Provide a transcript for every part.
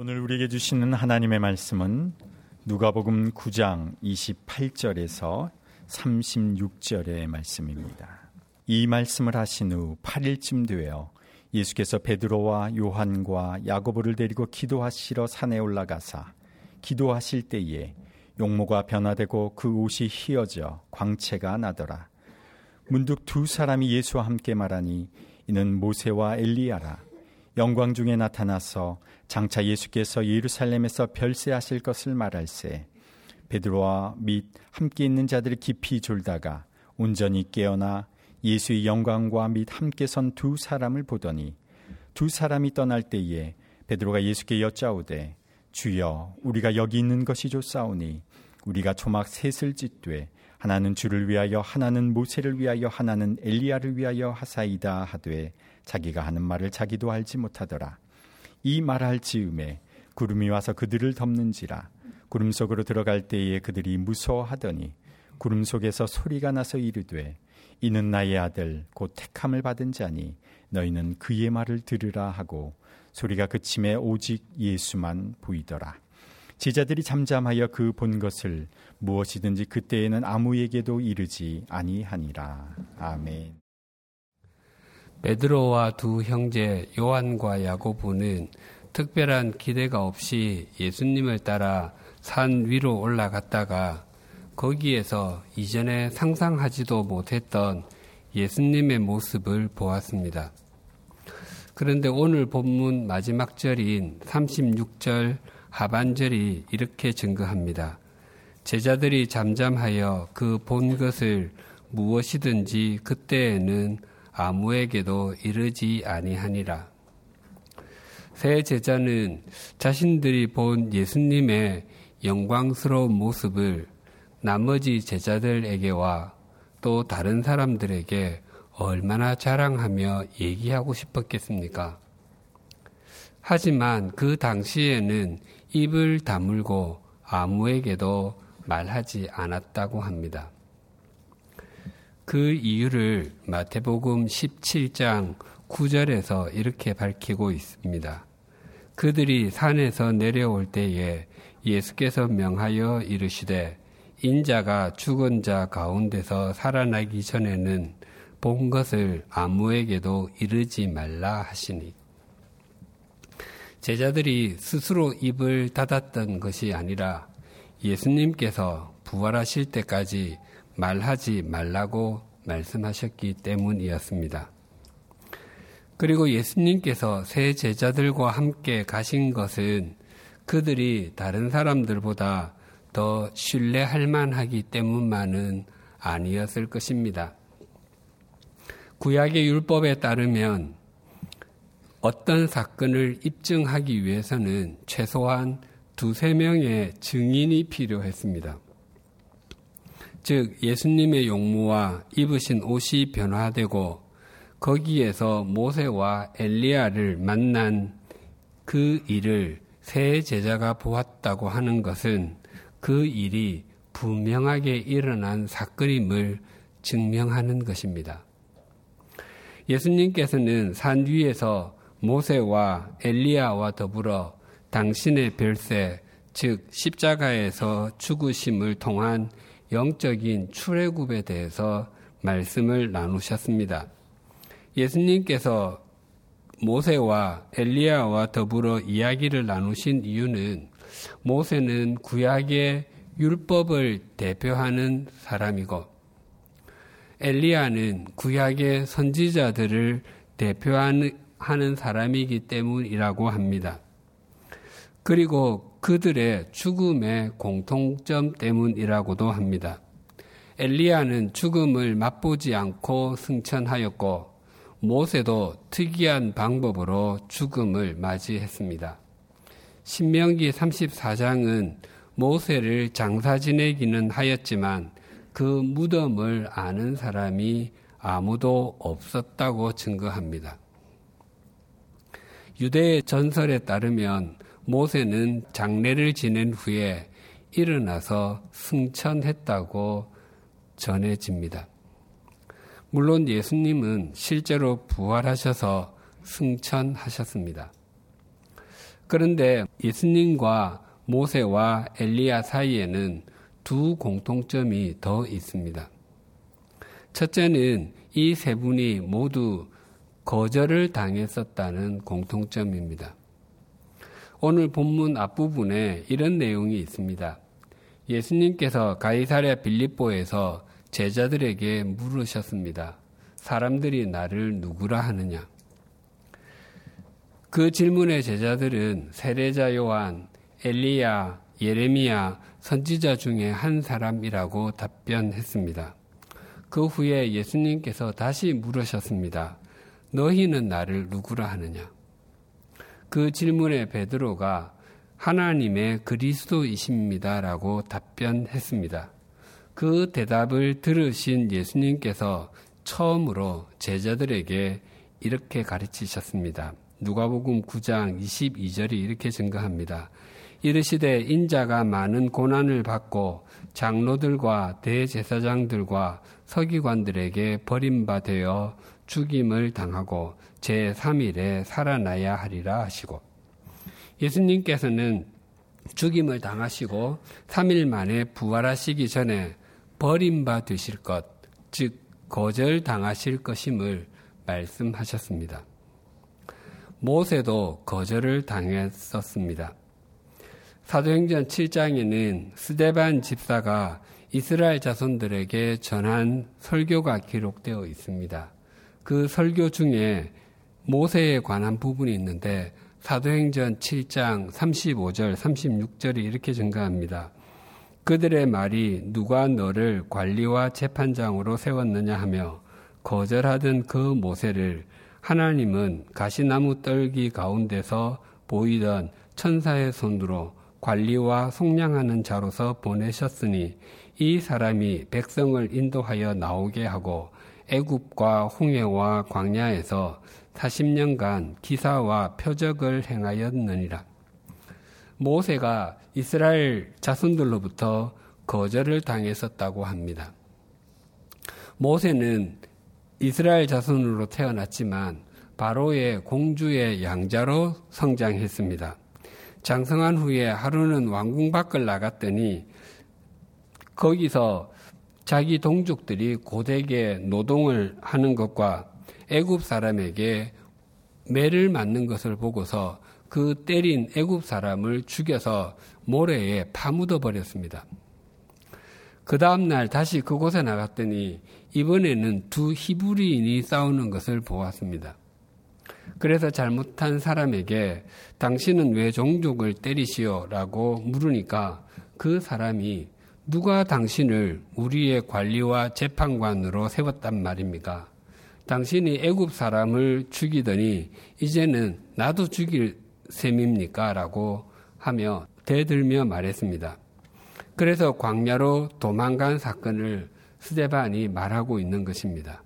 오늘 우리에게 주시는 하나님의 말씀은 누가복음 9장 28절에서 36절의 말씀입니다. 이 말씀을 하신 후 8일쯤 되어 예수께서 베드로와 요한과 야고보를 데리고 기도하시러 산에 올라가사 기도하실 때에 용모가 변화되고 그 옷이 휘어져 광채가 나더라. 문득 두 사람이 예수와 함께 말하니 이는 모세와 엘리야라. 영광 중에 나타나서 장차 예수께서 예루살렘에서 별세하실 것을 말할세. 베드로와 및 함께 있는 자들이 깊이 졸다가 온전히 깨어나 예수의 영광과 및 함께 선 두 사람을 보더니 두 사람이 떠날 때에 베드로가 예수께 여짜오되 주여 우리가 여기 있는 것이 좋사오니 우리가 초막 셋을 짓되 하나는 주를 위하여 하나는 모세를 위하여 하나는 엘리야를 위하여 하사이다 하되 자기가 하는 말을 자기도 알지 못하더라. 이 말할 즈음에 구름이 와서 그들을 덮는지라 구름 속으로 들어갈 때에 그들이 무서워하더니 구름 속에서 소리가 나서 이르되 이는 나의 아들 곧 택함을 받은 자니 너희는 그의 말을 들으라 하고 소리가 그침에 오직 예수만 보이더라. 제자들이 잠잠하여 그 본 것을 무엇이든지 그때에는 아무에게도 이르지 아니하니라. 아멘. 베드로와 두 형제 요한과 야고보는 특별한 기대가 없이 예수님을 따라 산 위로 올라갔다가 거기에서 이전에 상상하지도 못했던 예수님의 모습을 보았습니다. 그런데 오늘 본문 마지막 절인 36절 하반절이 이렇게 증거합니다. 제자들이 잠잠하여 그 본 것을 무엇이든지 그때에는 아무에게도 이르지 아니하니라. 새 제자는 자신들이 본 예수님의 영광스러운 모습을 나머지 제자들에게와 또 다른 사람들에게 얼마나 자랑하며 얘기하고 싶었겠습니까? 하지만 그 당시에는 입을 다물고 아무에게도 말하지 않았다고 합니다. 그 이유를 마태복음 17장 9절에서 이렇게 밝히고 있습니다. 그들이 산에서 내려올 때에 예수께서 명하여 이르시되 인자가 죽은 자 가운데서 살아나기 전에는 본 것을 아무에게도 이르지 말라 하시니 제자들이 스스로 입을 닫았던 것이 아니라 예수님께서 부활하실 때까지 말하지 말라고 말씀하셨기 때문이었습니다. 그리고 예수님께서 새 제자들과 함께 가신 것은 그들이 다른 사람들보다 더 신뢰할 만하기 때문만은 아니었을 것입니다. 구약의 율법에 따르면 어떤 사건을 입증하기 위해서는 최소한 두세 명의 증인이 필요했습니다. 즉 예수님의 용모와 입으신 옷이 변화되고 거기에서 모세와 엘리야를 만난 그 일을 새 제자가 보았다고 하는 것은 그 일이 분명하게 일어난 사건임을 증명하는 것입니다. 예수님께서는 산 위에서 모세와 엘리야와 더불어 당신의 별세, 즉 십자가에서 죽으심을 통한 영적인 출애굽에 대해서 말씀을 나누셨습니다. 예수님께서 모세와 엘리야와 더불어 이야기를 나누신 이유는 모세는 구약의 율법을 대표하는 사람이고 엘리야는 구약의 선지자들을 대표하는 사람이기 때문이라고 합니다. 그리고 그들의 죽음의 공통점 때문이라고도 합니다. 엘리야는 죽음을 맛보지 않고 승천하였고 모세도 특이한 방법으로 죽음을 맞이했습니다. 신명기 34장은 모세를 장사 지내기는 하였지만 그 무덤을 아는 사람이 아무도 없었다고 증거합니다. 유대의 전설에 따르면 모세는 장례를 지낸 후에 일어나서 승천했다고 전해집니다. 물론 예수님은 실제로 부활하셔서 승천하셨습니다. 그런데 예수님과 모세와 엘리야 사이에는 두 공통점이 더 있습니다. 첫째는 이 세 분이 모두 거절을 당했었다는 공통점입니다. 오늘 본문 앞부분에 이런 내용이 있습니다. 예수님께서 가이사랴 빌립보에서 제자들에게 물으셨습니다. 사람들이 나를 누구라 하느냐? 그 질문의 제자들은 세례자 요한, 엘리야, 예레미야, 선지자 중에 한 사람이라고 답변했습니다. 그 후에 예수님께서 다시 물으셨습니다. 너희는 나를 누구라 하느냐? 그 질문에 베드로가 하나님의 그리스도이십니다라고 답변했습니다. 그 대답을 들으신 예수님께서 처음으로 제자들에게 이렇게 가르치셨습니다. 누가복음 9장 22절이 이렇게 증가합니다. 이르시되 인자가 많은 고난을 받고 장로들과 대제사장들과 서기관들에게 버림받아 죽임을 당하고 제3일에 살아나야 하리라 하시고 예수님께서는 죽임을 당하시고 3일 만에 부활하시기 전에 버림받으실 것, 즉 거절 당하실 것임을 말씀하셨습니다. 모세도 거절을 당했었습니다. 사도행전 7장에는 스데반 집사가 이스라엘 자손들에게 전한 설교가 기록되어 있습니다. 그 설교 중에 모세에 관한 부분이 있는데 사도행전 7장 35절, 36절이 이렇게 증가합니다. 그들의 말이 누가 너를 관리와 재판장으로 세웠느냐 하며 거절하던 그 모세를 하나님은 가시나무 떨기 가운데서 보이던 천사의 손으로 관리와 속량하는 자로서 보내셨으니 이 사람이 백성을 인도하여 나오게 하고 애굽과 홍해와 광야에서 40년간 기사와 표적을 행하였느니라. 모세가 이스라엘 자손들로부터 거절을 당했었다고 합니다. 모세는 이스라엘 자손으로 태어났지만 바로의 공주의 양자로 성장했습니다. 장성한 후에 하루는 왕궁 밖을 나갔더니 거기서 자기 동족들이 고되게 노동을 하는 것과 애굽 사람에게 매를 맞는 것을 보고서 그 때린 애굽 사람을 죽여서 모래에 파묻어 버렸습니다. 그 다음 날 다시 그곳에 나갔더니 이번에는 두 히브리인이 싸우는 것을 보았습니다. 그래서 잘못한 사람에게 당신은 왜 종족을 때리시오? 라고 물으니까 그 사람이 누가 당신을 우리의 관리와 재판관으로 세웠단 말입니까? 당신이 애굽 사람을 죽이더니 이제는 나도 죽일 셈입니까? 라고 하며 대들며 말했습니다. 그래서 광야로 도망간 사건을 스데반이 말하고 있는 것입니다.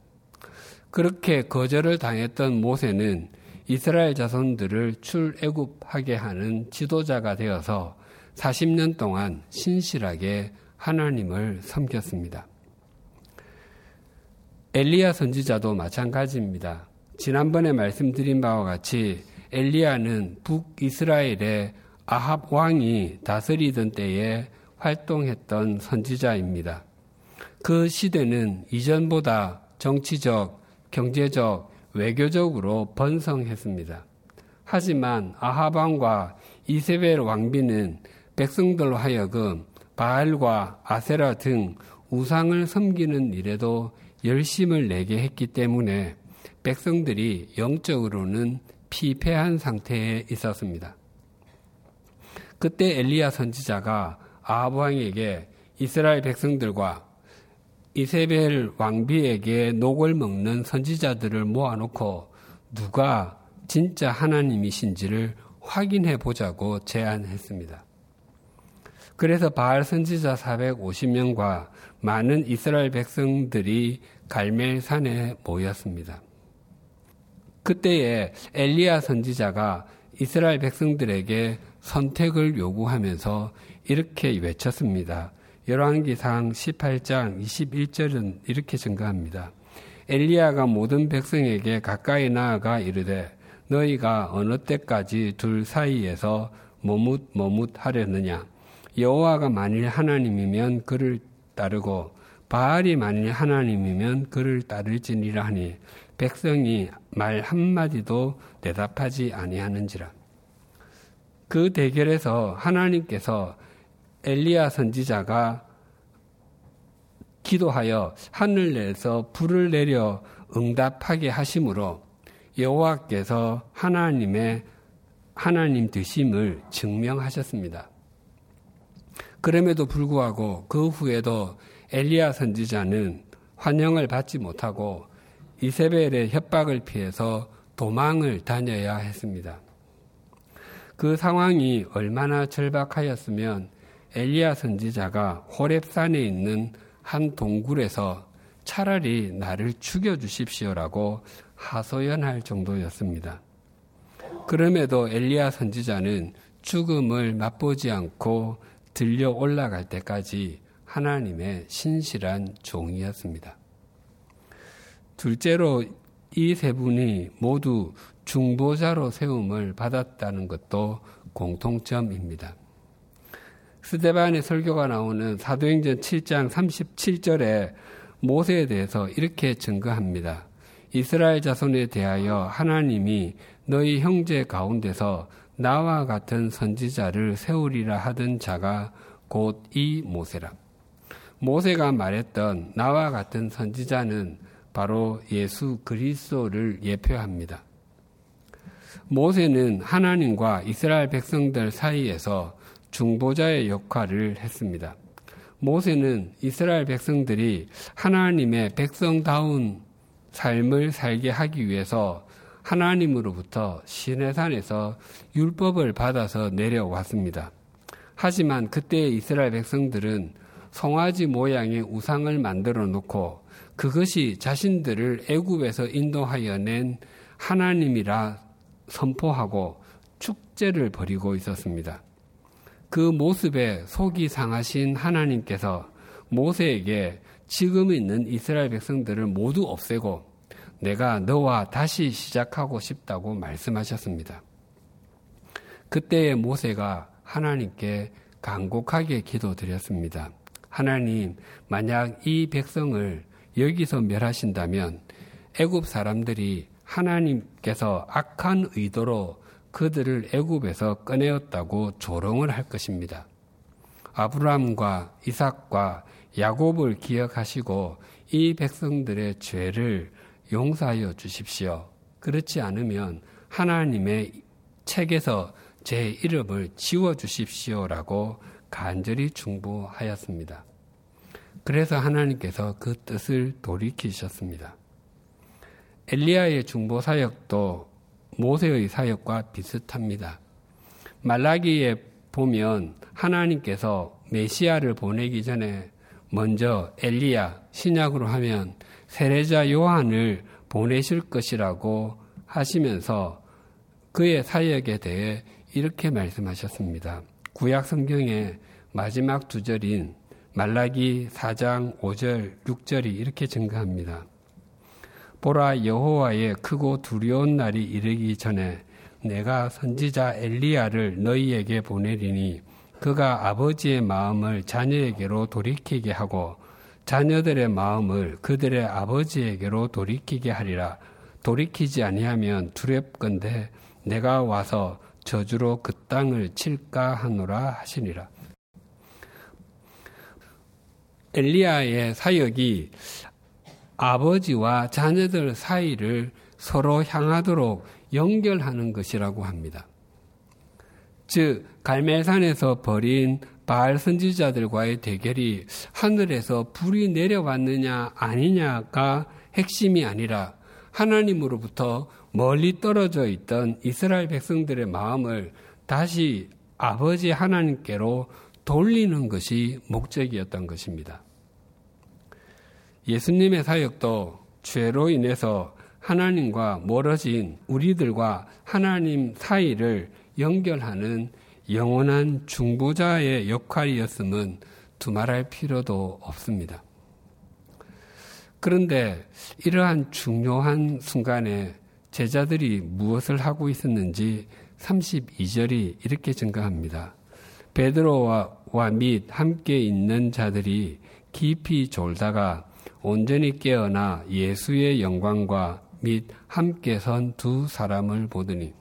그렇게 거절을 당했던 모세는 이스라엘 자손들을 출애굽하게 하는 지도자가 되어서 40년 동안 신실하게 하나님을 섬겼습니다. 엘리야 선지자도 마찬가지입니다. 지난번에 말씀드린 바와 같이 엘리야는 북이스라엘의 아합 왕이 다스리던 때에 활동했던 선지자입니다. 그 시대는 이전보다 정치적, 경제적, 외교적으로 번성했습니다. 하지만 아하방과 이세벨 왕비는 백성들로 하여금 바알과 아세라 등 우상을 섬기는 일에도 열심을 내게 했기 때문에 백성들이 영적으로는 피폐한 상태에 있었습니다. 그때 엘리야 선지자가 아합 왕에게 이스라엘 백성들과 이세벨 왕비에게 녹을 먹는 선지자들을 모아놓고 누가 진짜 하나님이신지를 확인해 보자고 제안했습니다. 그래서 바알 선지자 450명과 많은 이스라엘 백성들이 갈멜산에 모였습니다. 그때에 엘리야 선지자가 이스라엘 백성들에게 선택을 요구하면서 이렇게 외쳤습니다. 열왕기상 18장 21절은 이렇게 증가합니다. 엘리야가 모든 백성에게 가까이 나아가 이르되 너희가 어느 때까지 둘 사이에서 머뭇머뭇 하려느냐 여호와가 만일 하나님이면 그를 따르고 바알이 만일 하나님이면 그를 따를지니라 하니 백성이 말 한마디도 대답하지 아니하는지라 그 대결에서 하나님께서 엘리야 선지자가 기도하여 하늘에서 불을 내려 응답하게 하심으로 여호와께서 하나님의 하나님 되심을 증명하셨습니다. 그럼에도 불구하고 그 후에도 엘리야 선지자는 환영을 받지 못하고 이세벨의 협박을 피해서 도망을 다녀야 했습니다. 그 상황이 얼마나 절박하였으면 엘리야 선지자가 호렙산에 있는 한 동굴에서 차라리 나를 죽여 주십시오라고 하소연할 정도였습니다. 그럼에도 엘리야 선지자는 죽음을 맛보지 않고 들려 올라갈 때까지 하나님의 신실한 종이었습니다. 둘째로 이 세 분이 모두 중보자로 세움을 받았다는 것도 공통점입니다. 스데반의 설교가 나오는 사도행전 7장 37절에 모세에 대해서 이렇게 증거합니다. 이스라엘 자손에 대하여 하나님이 너희 형제 가운데서 나와 같은 선지자를 세우리라 하던 자가 곧 이 모세라. 모세가 말했던 나와 같은 선지자는 바로 예수 그리스도를 예표합니다. 모세는 하나님과 이스라엘 백성들 사이에서 중보자의 역할을 했습니다. 모세는 이스라엘 백성들이 하나님의 백성다운 삶을 살게 하기 위해서 하나님으로부터 시내산에서 율법을 받아서 내려왔습니다. 하지만 그때 이스라엘 백성들은 송아지 모양의 우상을 만들어 놓고 그것이 자신들을 애굽에서 인도하여 낸 하나님이라 선포하고 축제를 벌이고 있었습니다. 그 모습에 속이 상하신 하나님께서 모세에게 지금 있는 이스라엘 백성들을 모두 없애고 내가 너와 다시 시작하고 싶다고 말씀하셨습니다. 그때의 모세가 하나님께 간곡하게 기도드렸습니다. 하나님, 만약 이 백성을 여기서 멸하신다면 애굽 사람들이 하나님께서 악한 의도로 그들을 애굽에서 꺼내었다고 조롱을 할 것입니다. 아브라함과 이삭과 야곱을 기억하시고 이 백성들의 죄를 용서하여 주십시오. 그렇지 않으면 하나님의 책에서 제 이름을 지워 주십시오라고 간절히 중보하였습니다. 그래서 하나님께서 그 뜻을 돌이키셨습니다. 엘리야의 중보 사역도 모세의 사역과 비슷합니다. 말라기에 보면 하나님께서 메시아를 보내기 전에 먼저 엘리야 신약으로 하면 세례자 요한을 보내실 것이라고 하시면서 그의 사역에 대해 이렇게 말씀하셨습니다. 구약 성경의 마지막 두 절인 말라기 4장 5절 6절이 이렇게 증가합니다. 보라 여호와의 크고 두려운 날이 이르기 전에 내가 선지자 엘리야를 너희에게 보내리니 그가 아버지의 마음을 자녀에게로 돌이키게 하고 자녀들의 마음을 그들의 아버지에게로 돌이키게 하리라. 돌이키지 아니하면 두렵건대 내가 와서 저주로 그 땅을 칠까 하노라 하시니라. 엘리야의 사역이 아버지와 자녀들 사이를 서로 향하도록 연결하는 것이라고 합니다. 즉, 갈멜산에서 벌인 바알 선지자들과의 대결이 하늘에서 불이 내려왔느냐 아니냐가 핵심이 아니라 하나님으로부터 멀리 떨어져 있던 이스라엘 백성들의 마음을 다시 아버지 하나님께로 돌리는 것이 목적이었던 것입니다. 예수님의 사역도 죄로 인해서 하나님과 멀어진 우리들과 하나님 사이를 연결하는 영원한 중보자의 역할이었음은 두말할 필요도 없습니다. 그런데 이러한 중요한 순간에 제자들이 무엇을 하고 있었는지 32절이 이렇게 증가합니다. 베드로와 및 함께 있는 자들이 깊이 졸다가 온전히 깨어나 예수의 영광과 및 함께 선 두 사람을 보더니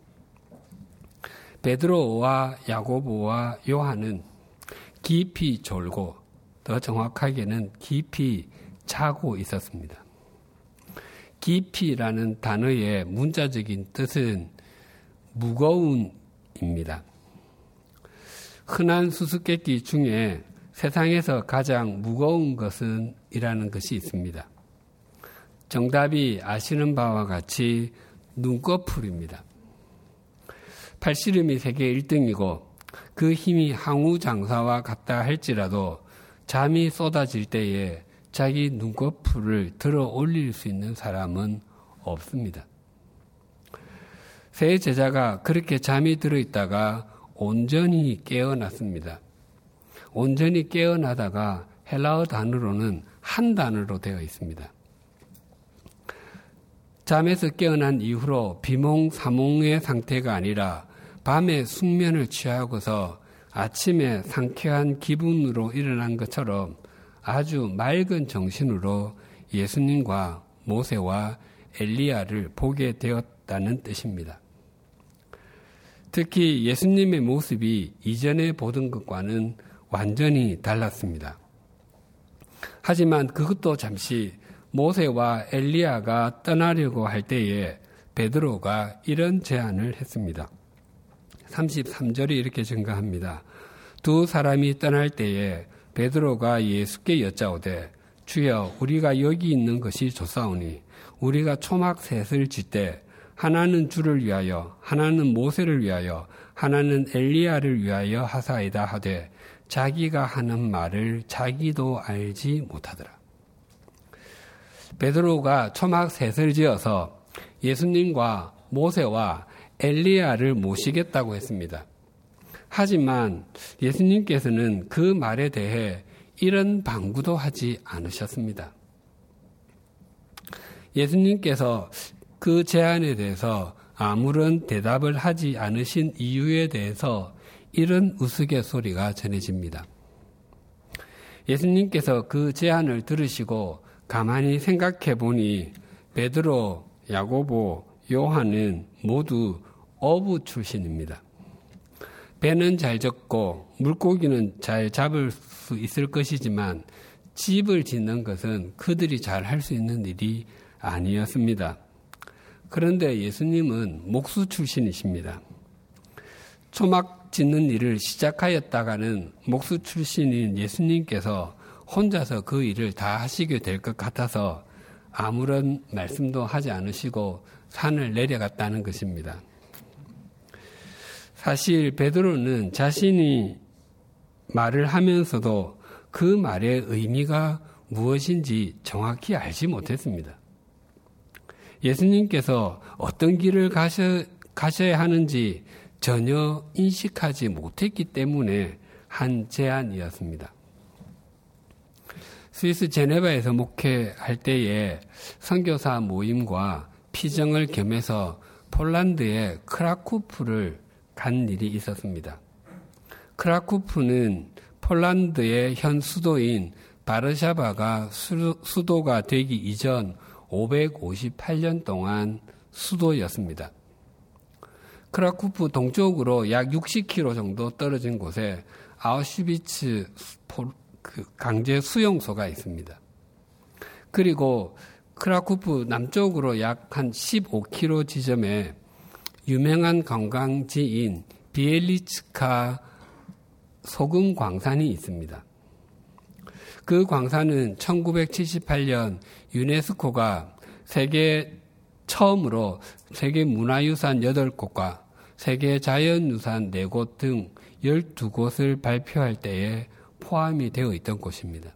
베드로와 야고보와 요한은 깊이 졸고 더 정확하게는 깊이 자고 있었습니다. 깊이라는 단어의 문자적인 뜻은 무거운입니다. 흔한 수수께끼 중에 세상에서 가장 무거운 것은 이라는 것이 있습니다. 정답이 아시는 바와 같이 눈꺼풀입니다. 팔씨름이 세계 1등이고 그 힘이 항우 장사와 같다 할지라도 잠이 쏟아질 때에 자기 눈꺼풀을 들어 올릴 수 있는 사람은 없습니다. 세 제자가 그렇게 잠이 들어 있다가 온전히 깨어났습니다. 온전히 깨어나다가 헬라어 단어로는 한 단어로 되어 있습니다. 잠에서 깨어난 이후로 비몽사몽의 상태가 아니라 밤에 숙면을 취하고서 아침에 상쾌한 기분으로 일어난 것처럼 아주 맑은 정신으로 예수님과 모세와 엘리야를 보게 되었다는 뜻입니다. 특히 예수님의 모습이 이전에 보던 것과는 완전히 달랐습니다. 하지만 그것도 잠시 모세와 엘리야가 떠나려고 할 때에 베드로가 이런 제안을 했습니다. 33절이 이렇게 증가합니다. 두 사람이 떠날 때에 베드로가 예수께 여짜오되 주여 우리가 여기 있는 것이 좋사오니 우리가 초막 셋을 짓되 하나는 주를 위하여 하나는 모세를 위하여 하나는 엘리야를 위하여 하사이다 하되 자기가 하는 말을 자기도 알지 못하더라. 베드로가 초막 셋을 지어서 예수님과 모세와 엘리야를 모시겠다고 했습니다. 하지만 예수님께서는 그 말에 대해 이런 방구도 하지 않으셨습니다. 예수님께서 그 제안에 대해서 아무런 대답을 하지 않으신 이유에 대해서 이런 우스갯소리가 전해집니다. 예수님께서 그 제안을 들으시고 가만히 생각해 보니 베드로, 야고보, 요한은 모두 어부 출신입니다. 배는 잘 젓고 물고기는 잘 잡을 수 있을 것이지만 집을 짓는 것은 그들이 잘 할 수 있는 일이 아니었습니다. 그런데 예수님은 목수 출신이십니다. 초막 짓는 일을 시작하였다가는 목수 출신인 예수님께서 혼자서 그 일을 다 하시게 될 것 같아서 아무런 말씀도 하지 않으시고 산을 내려갔다는 것입니다. 사실 베드로는 자신이 말을 하면서도 그 말의 의미가 무엇인지 정확히 알지 못했습니다. 예수님께서 어떤 길을 가셔, 가셔야 하는지 전혀 인식하지 못했기 때문에 한 제안이었습니다. 스위스 제네바에서 목회할 때에 선교사 모임과 피정을 겸해서 폴란드의 크라쿠프를 간 일이 있었습니다. 크라쿠프는 폴란드의 현 수도인 바르샤바가 수도가 되기 이전 558년 동안 수도였습니다. 크라쿠프 동쪽으로 약 60km 정도 떨어진 곳에 아우슈비츠 그 강제 수용소가 있습니다. 그리고 크라쿠프 남쪽으로 약 한 15km 지점에 유명한 관광지인 비엘리츠카 소금 광산이 있습니다. 그 광산은 1978년 유네스코가 세계 처음으로 세계 문화유산 8곳과 세계 자연유산 4곳 등 12곳을 발표할 때에 포함이 되어 있던 곳입니다.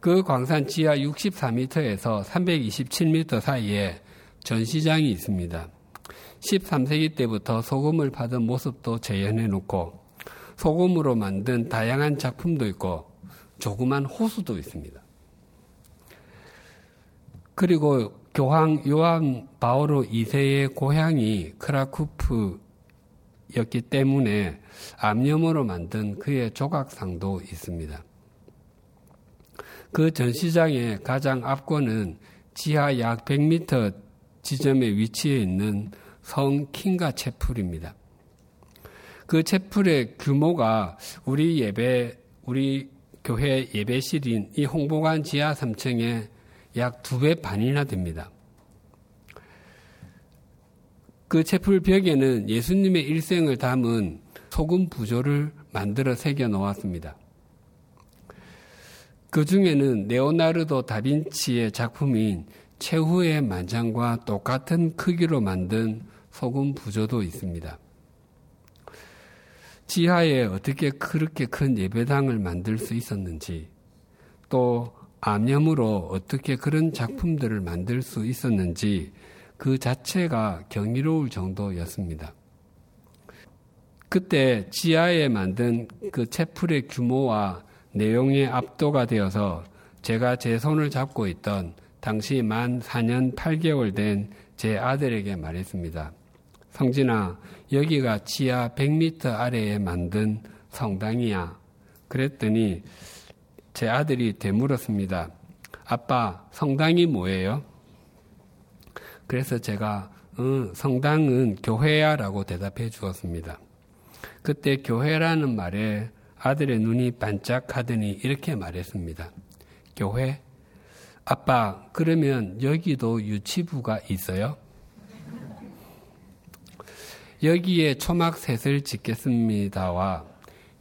그 광산 지하 64m에서 327m 사이에 전시장이 있습니다. 13세기 때부터 소금을 받은 모습도 재현해 놓고 소금으로 만든 다양한 작품도 있고 조그만 호수도 있습니다. 그리고 교황 요한 바오로 2세의 고향이 크라쿠프였기 때문에 암염으로 만든 그의 조각상도 있습니다. 그 전시장의 가장 앞권은 지하 약 100m 지점에 위치해 있는 성 킹가 채플입니다. 그 채플의 규모가 우리 예배, 우리 교회 예배실인 이 홍보관 지하 3층에 약 두 배 반이나 됩니다. 그 채플 벽에는 예수님의 일생을 담은 소금 부조를 만들어 새겨 놓았습니다. 그 중에는 네오나르도 다빈치의 작품인 최후의 만장과 똑같은 크기로 만든 소금 부조도 있습니다. 지하에 어떻게 그렇게 큰 예배당을 만들 수 있었는지, 또 암염으로 어떻게 그런 작품들을 만들 수 있었는지 그 자체가 경이로울 정도였습니다. 그때 지하에 만든 그 채플의 규모와 내용에 압도가 되어서 제가 제 손을 잡고 있던 당시 만 4년 8개월 된 제 아들에게 말했습니다. 성진아, 여기가 지하 100m 아래에 만든 성당이야. 그랬더니 제 아들이 되물었습니다. 아빠, 성당이 뭐예요? 그래서 제가, 응, 성당은 교회야 라고 대답해 주었습니다. 그때 교회라는 말에 아들의 눈이 반짝하더니 이렇게 말했습니다. 교회? 아빠, 그러면 여기도 유치부가 있어요? 여기에 초막셋을 짓겠습니다와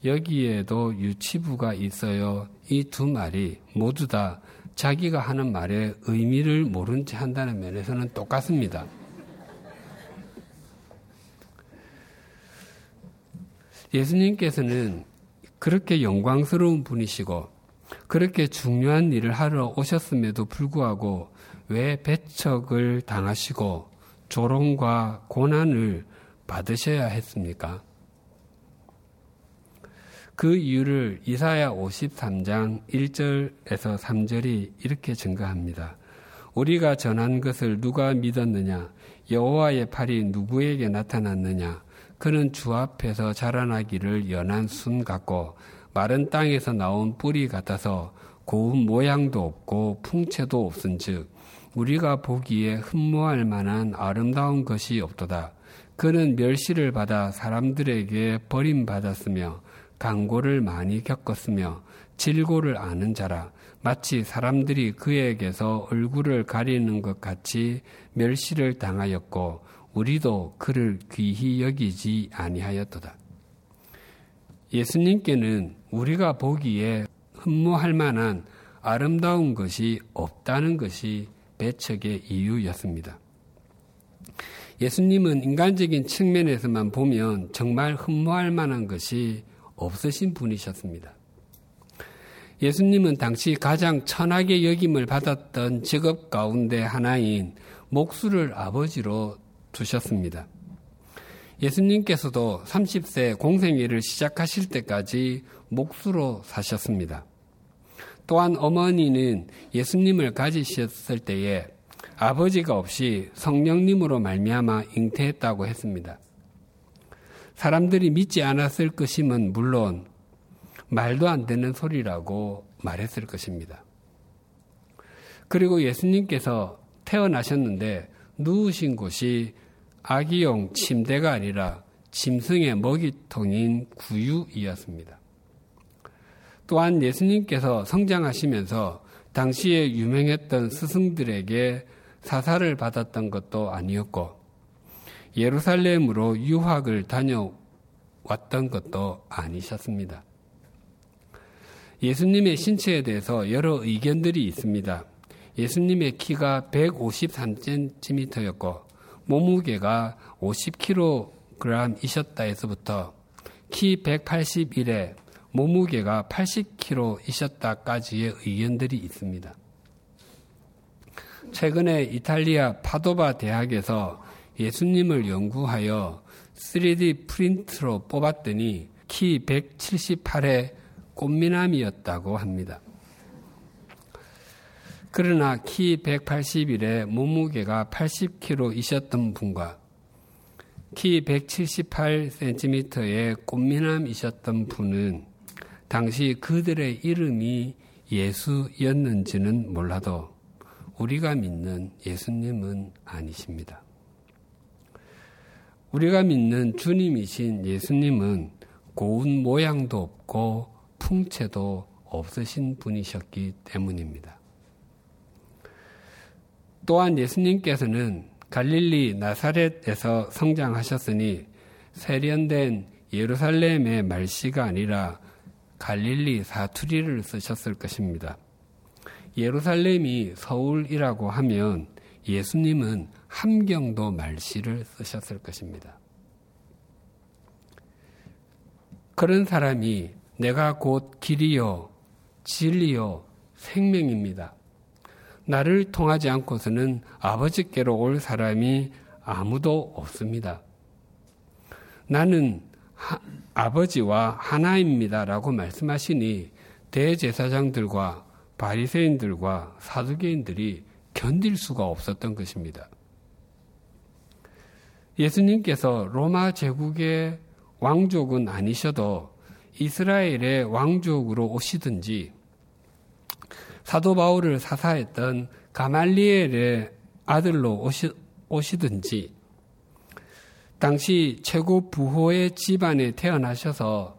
여기에도 유치부가 있어요. 이 두 말이 모두 다 자기가 하는 말의 의미를 모른 채 한다는 면에서는 똑같습니다. 예수님께서는 그렇게 영광스러운 분이시고 그렇게 중요한 일을 하러 오셨음에도 불구하고 왜 배척을 당하시고 조롱과 고난을 받으셔야 했습니까? 그 이유를 이사야 53장 1절에서 3절이 이렇게 증가합니다. 우리가 전한 것을 누가 믿었느냐? 여호와의 팔이 누구에게 나타났느냐? 그는 주 앞에서 자라나기를 연한 순 같고 마른 땅에서 나온 뿌리 같아서 고운 모양도 없고 풍채도 없은즉 우리가 보기에 흠모할 만한 아름다운 것이 없도다. 그는 멸시를 받아 사람들에게 버림받았으며 강고를 많이 겪었으며 질고를 아는 자라 마치 사람들이 그에게서 얼굴을 가리는 것 같이 멸시를 당하였고 우리도 그를 귀히 여기지 아니하였도다. 예수님께는 우리가 보기에 흠모할 만한 아름다운 것이 없다는 것이 배척의 이유였습니다. 예수님은 인간적인 측면에서만 보면 정말 흠모할 만한 것이 없으신 분이셨습니다. 예수님은 당시 가장 천하게 여김을 받았던 직업 가운데 하나인 목수를 아버지로 두셨습니다. 예수님께서도 30세 공생애를 시작하실 때까지 목수로 사셨습니다. 또한 어머니는 예수님을 가지셨을 때에 아버지가 없이 성령님으로 말미암아 잉태했다고 했습니다. 사람들이 믿지 않았을 것임은 물론 말도 안 되는 소리라고 말했을 것입니다. 그리고 예수님께서 태어나셨는데 누우신 곳이 아기용 침대가 아니라 짐승의 먹이통인 구유이었습니다. 또한 예수님께서 성장하시면서 당시에 유명했던 스승들에게 사사를 받았던 것도 아니었고 예루살렘으로 유학을 다녀왔던 것도 아니셨습니다. 예수님의 신체에 대해서 여러 의견들이 있습니다. 예수님의 키가 153cm였고 몸무게가 50kg이셨다 해서부터 키 181에 몸무게가 80kg이셨다까지의 의견들이 있습니다. 최근에 이탈리아 파도바 대학에서 예수님을 연구하여 3D 프린트로 뽑았더니 키 178의 꽃미남이었다고 합니다. 그러나 키 181에 몸무게가 80kg이셨던 분과 키 178cm의 꽃미남이셨던 분은 당시 그들의 이름이 예수였는지는 몰라도 우리가 믿는 예수님은 아니십니다. 우리가 믿는 주님이신 예수님은 고운 모양도 없고 풍채도 없으신 분이셨기 때문입니다. 또한 예수님께서는 갈릴리 나사렛에서 성장하셨으니 세련된 예루살렘의 말씨가 아니라 갈릴리 사투리를 쓰셨을 것입니다. 예루살렘이 서울이라고 하면 예수님은 함경도 말씨를 쓰셨을 것입니다. 그런 사람이 내가 곧 길이요, 진리요, 생명입니다. 나를 통하지 않고서는 아버지께로 올 사람이 아무도 없습니다. 나는 하, 아버지와 하나입니다라고 말씀하시니 대제사장들과 바리새인들과 사두개인들이 견딜 수가 없었던 것입니다. 예수님께서 로마 제국의 왕족은 아니셔도 이스라엘의 왕족으로 오시든지 사도 바울을 사사했던 가말리엘의 아들로 오시, 오시든지 당시 최고 부호의 집안에 태어나셔서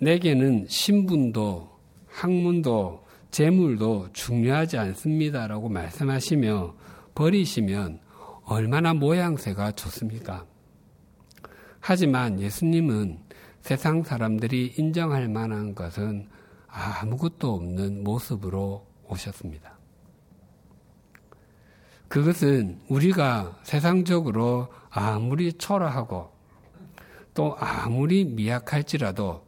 내게는 신분도 학문도 재물도 중요하지 않습니다라고 말씀하시며 버리시면 얼마나 모양새가 좋습니까? 하지만 예수님은 세상 사람들이 인정할 만한 것은 아무것도 없는 모습으로 오셨습니다. 그것은 우리가 세상적으로 아무리 초라하고 또 아무리 미약할지라도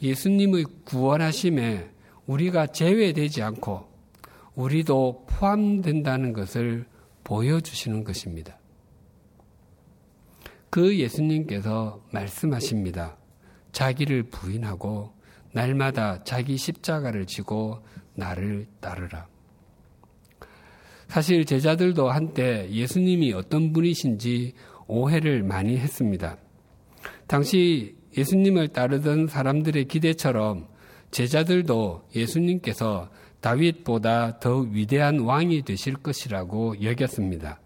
예수님의 구원하심에 우리가 제외되지 않고 우리도 포함된다는 것을 보여주시는 것입니다. 그 예수님께서 말씀하십니다. 자기를 부인하고 날마다 자기 십자가를 지고 나를 따르라. 사실 제자들도 한때 예수님이 어떤 분이신지 오해를 많이 했습니다. 당시 예수님을 따르던 사람들의 기대처럼 제자들도 예수님께서 다윗보다 더 위대한 왕이 되실 것이라고 여겼습니다.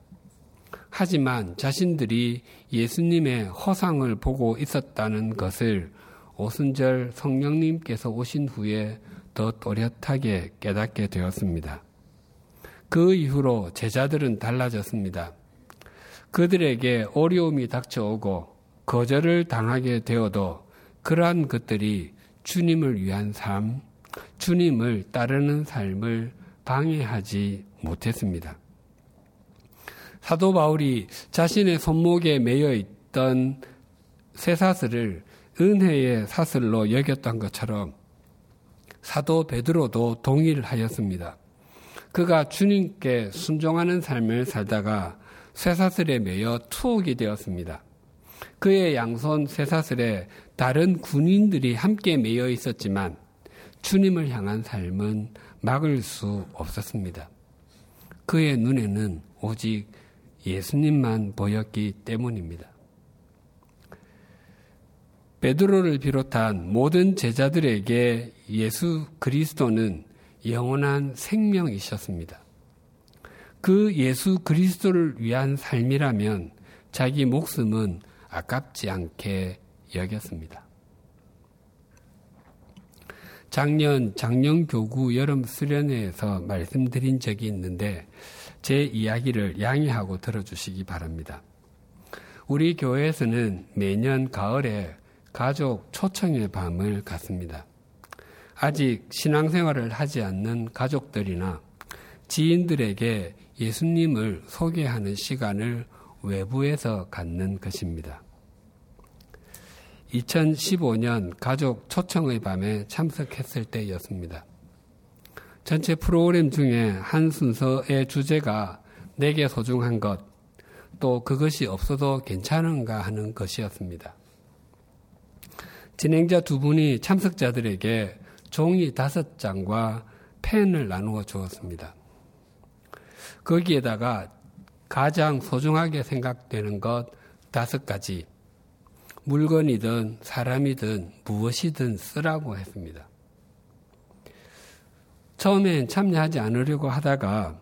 하지만 자신들이 예수님의 허상을 보고 있었다는 것을 오순절 성령님께서 오신 후에 더 또렷하게 깨닫게 되었습니다. 그 이후로 제자들은 달라졌습니다. 그들에게 어려움이 닥쳐오고 거절을 당하게 되어도 그러한 것들이 주님을 위한 삶, 주님을 따르는 삶을 방해하지 못했습니다. 사도 바울이 자신의 손목에 매여 있던 쇠사슬을 은혜의 사슬로 여겼던 것처럼 사도 베드로도 동일하였습니다. 그가 주님께 순종하는 삶을 살다가 쇠사슬에 매여 투옥이 되었습니다. 그의 양손 쇠사슬에 다른 군인들이 함께 매여 있었지만 주님을 향한 삶은 막을 수 없었습니다. 그의 눈에는 오직 예수님만 보였기 때문입니다. 베드로를 비롯한 모든 제자들에게 예수 그리스도는 영원한 생명이셨습니다. 그 예수 그리스도를 위한 삶이라면 자기 목숨은 아깝지 않게 여겼습니다. 작년 작년 교구 여름 수련회에서 말씀드린 적이 있는데 제 이야기를 양해하고 들어주시기 바랍니다. 우리 교회에서는 매년 가을에 가족 초청의 밤을 갖습니다. 아직 신앙생활을 하지 않는 가족들이나 지인들에게 예수님을 소개하는 시간을 외부에서 갖는 것입니다. 2015년 가족 초청의 밤에 참석했을 때였습니다. 전체 프로그램 중에 한 순서의 주제가 내게 소중한 것, 또 그것이 없어도 괜찮은가 하는 것이었습니다. 진행자 두 분이 참석자들에게 종이 다섯 장과 펜을 나누어 주었습니다. 거기에다가 가장 소중하게 생각되는 것 다섯 가지. 물건이든 사람이든 무엇이든 쓰라고 했습니다. 처음엔 참여하지 않으려고 하다가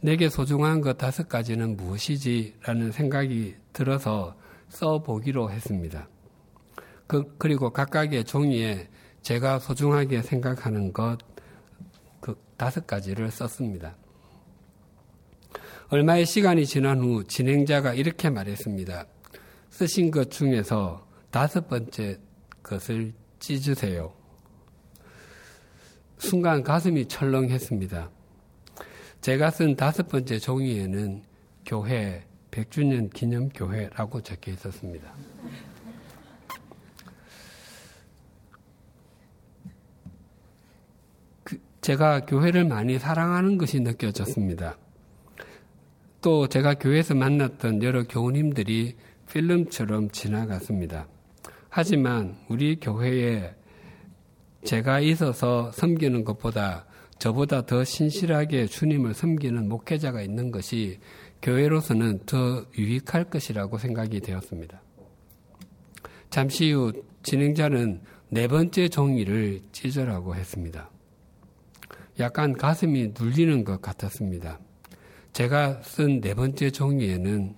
내게 소중한 것 다섯 가지는 무엇이지? 라는 생각이 들어서 써보기로 했습니다. 그, 그리고 각각의 종이에 제가 소중하게 생각하는 것, 그 다섯 가지를 썼습니다. 얼마의 시간이 지난 후 진행자가 이렇게 말했습니다. 쓰신 것 중에서 다섯 번째 것을 찢으세요. 순간 가슴이 철렁했습니다. 제가 쓴 다섯 번째 종이에는 교회 100주년 기념교회라고 적혀 있었습니다. 그 제가 교회를 많이 사랑하는 것이 느껴졌습니다. 또 제가 교회에서 만났던 여러 교우님들이 필름처럼 지나갔습니다. 하지만 우리 교회에 제가 있어서 섬기는 것보다 저보다 더 신실하게 주님을 섬기는 목회자가 있는 것이 교회로서는 더 유익할 것이라고 생각이 되었습니다. 잠시 후 진행자는 네 번째 종이를 찢으라고 했습니다. 약간 가슴이 눌리는 것 같았습니다. 제가 쓴 네 번째 종이에는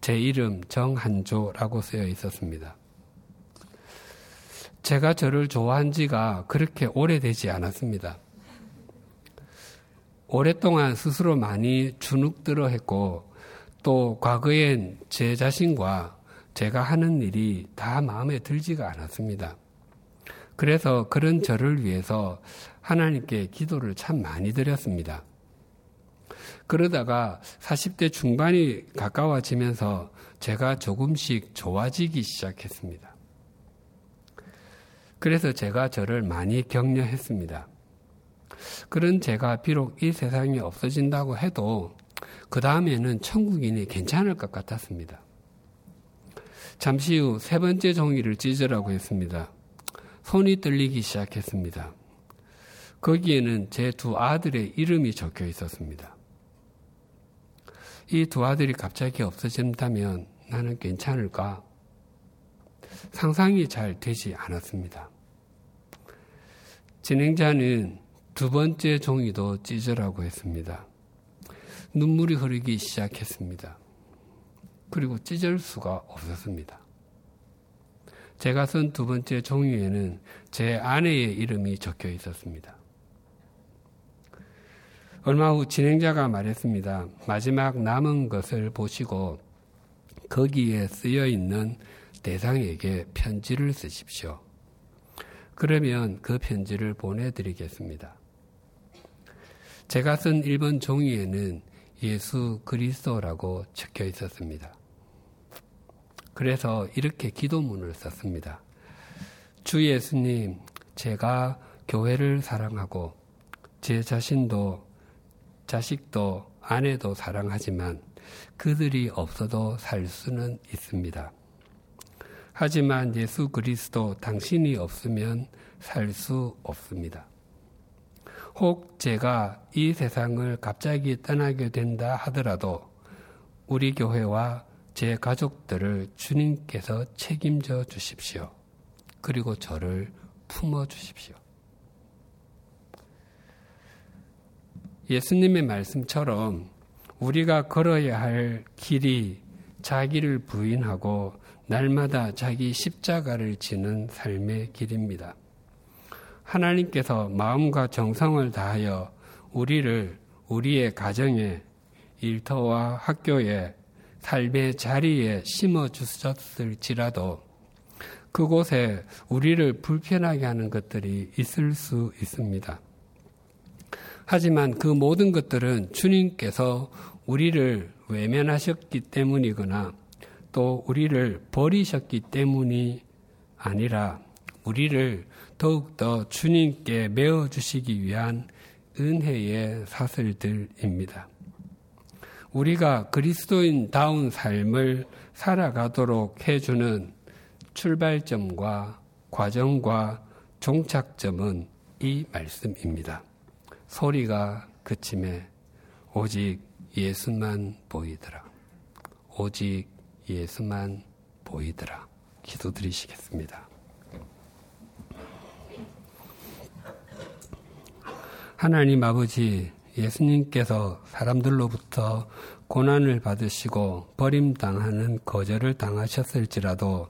제 이름 정한조라고 쓰여 있었습니다. 제가 저를 좋아한 지가 그렇게 오래되지 않았습니다. 오랫동안 스스로 많이 주눅들어 했고 또 과거엔 제 자신과 제가 하는 일이 다 마음에 들지가 않았습니다. 그래서 그런 저를 위해서 하나님께 기도를 참 많이 드렸습니다. 그러다가 40대 중반이 가까워지면서 제가 조금씩 좋아지기 시작했습니다. 그래서 제가 저를 많이 격려했습니다. 그런 제가 비록 이 세상이 없어진다고 해도 그 다음에는 천국인이 괜찮을 것 같았습니다. 잠시 후 세 번째 종이를 찢으라고 했습니다. 손이 떨리기 시작했습니다. 거기에는 제 두 아들의 이름이 적혀 있었습니다. 이 두 아들이 갑자기 없어진다면 나는 괜찮을까? 상상이 잘 되지 않았습니다. 진행자는 두 번째 종이도 찢으라고 했습니다. 눈물이 흐르기 시작했습니다. 그리고 찢을 수가 없었습니다. 제가 쓴 두 번째 종이에는 제 아내의 이름이 적혀 있었습니다. 얼마 후 진행자가 말했습니다. 마지막 남은 것을 보시고 거기에 쓰여 있는 대상에게 편지를 쓰십시오. 그러면 그 편지를 보내드리겠습니다. 제가 쓴 1번 종이에는 예수 그리스도라고 적혀 있었습니다. 그래서 이렇게 기도문을 썼습니다. 주 예수님, 제가 교회를 사랑하고 제 자신도 자식도 아내도 사랑하지만 그들이 없어도 살 수는 있습니다. 하지만 예수 그리스도 당신이 없으면 살 수 없습니다. 혹 제가 이 세상을 갑자기 떠나게 된다 하더라도 우리 교회와 제 가족들을 주님께서 책임져 주십시오. 그리고 저를 품어 주십시오. 예수님의 말씀처럼 우리가 걸어야 할 길이 자기를 부인하고 날마다 자기 십자가를 지는 삶의 길입니다. 하나님께서 마음과 정성을 다하여 우리를 우리의 가정에 일터와 학교에 삶의 자리에 심어 주셨을지라도 그곳에 우리를 불편하게 하는 것들이 있을 수 있습니다. 하지만 그 모든 것들은 주님께서 우리를 외면하셨기 때문이거나 또 우리를 버리셨기 때문이 아니라 우리를 더욱더 주님께 메어주시기 위한 은혜의 사슬들입니다. 우리가 그리스도인다운 삶을 살아가도록 해주는 출발점과 과정과 종착점은 이 말씀입니다. 소리가 그침에 오직 예수만 보이더라. 오직 예수만 보이더라. 기도드리시겠습니다. 하나님 아버지, 예수님께서 사람들로부터 고난을 받으시고 버림당하는 거절을 당하셨을지라도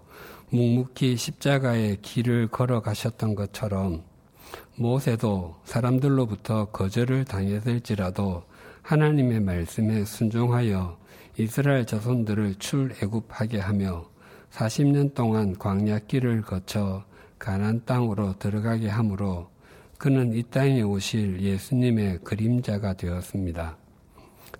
묵묵히 십자가의 길을 걸어가셨던 것처럼 모세도 사람들로부터 거절을 당했을지라도 하나님의 말씀에 순종하여 이스라엘 자손들을 출애굽하게 하며 40년 동안 광야 길을 거쳐 가난 땅으로 들어가게 하므로 그는 이 땅에 오실 예수님의 그림자가 되었습니다.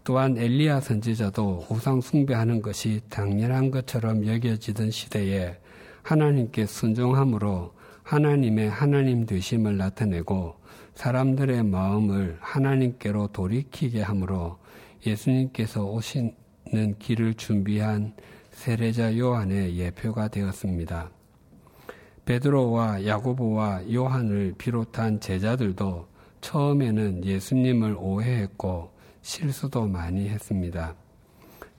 또한 엘리야 선지자도 우상 숭배하는 것이 당연한 것처럼 여겨지던 시대에 하나님께 순종함으로 하나님의 하나님 되심을 나타내고 사람들의 마음을 하나님께로 돌이키게 하므로 예수님께서 오시는 길을 준비한 세례자 요한의 예표가 되었습니다. 베드로와 야고보와 요한을 비롯한 제자들도 처음에는 예수님을 오해했고 실수도 많이 했습니다.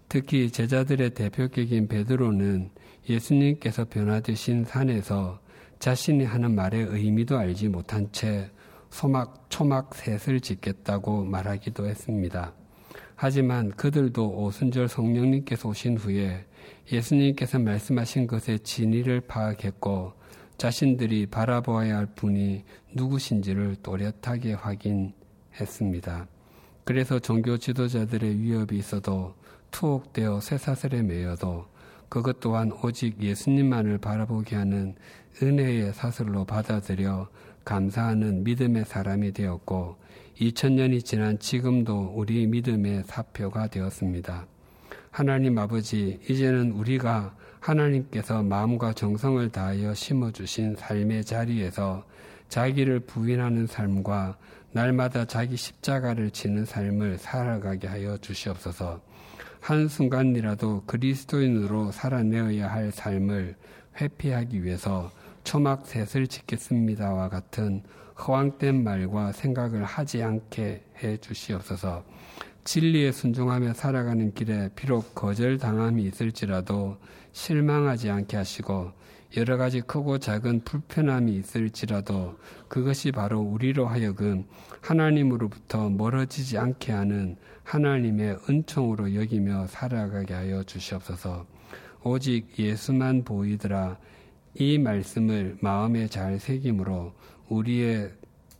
특히 제자들의 대표격인 베드로는 예수님께서 변화되신 산에서 자신이 하는 말의 의미도 알지 못한 채 소막, 초막 셋을 짓겠다고 말하기도 했습니다. 하지만 그들도 오순절 성령님께서 오신 후에 예수님께서 말씀하신 것의 진리를 파악했고 자신들이 바라보아야 할 분이 누구신지를 또렷하게 확인했습니다. 그래서 종교 지도자들의 위협이 있어도 투옥되어 쇠사슬에 매여도 그것 또한 오직 예수님만을 바라보게 하는 은혜의 사슬로 받아들여 감사하는 믿음의 사람이 되었고 2000년이 지난 지금도 우리 믿음의 사표가 되었습니다. 하나님 아버지, 이제는 우리가 하나님께서 마음과 정성을 다하여 심어주신 삶의 자리에서 자기를 부인하는 삶과 날마다 자기 십자가를 지는 삶을 살아가게 하여 주시옵소서. 한순간이라도 그리스도인으로 살아내어야 할 삶을 회피하기 위해서 초막 셋을 짓겠습니다와 같은 허황된 말과 생각을 하지 않게 해 주시옵소서. 진리에 순종하며 살아가는 길에 비록 거절당함이 있을지라도 실망하지 않게 하시고 여러 가지 크고 작은 불편함이 있을지라도 그것이 바로 우리로 하여금 하나님으로부터 멀어지지 않게 하는 하나님의 은총으로 여기며 살아가게 하여 주시옵소서. 오직 예수만 보이더라. 이 말씀을 마음에 잘 새김으로 우리의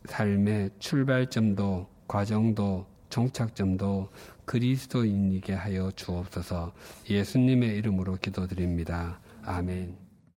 삶의 출발점도 과정도 종착점도 그리스도인이게 하여 주옵소서 예수님의 이름으로 기도드립니다. 아멘.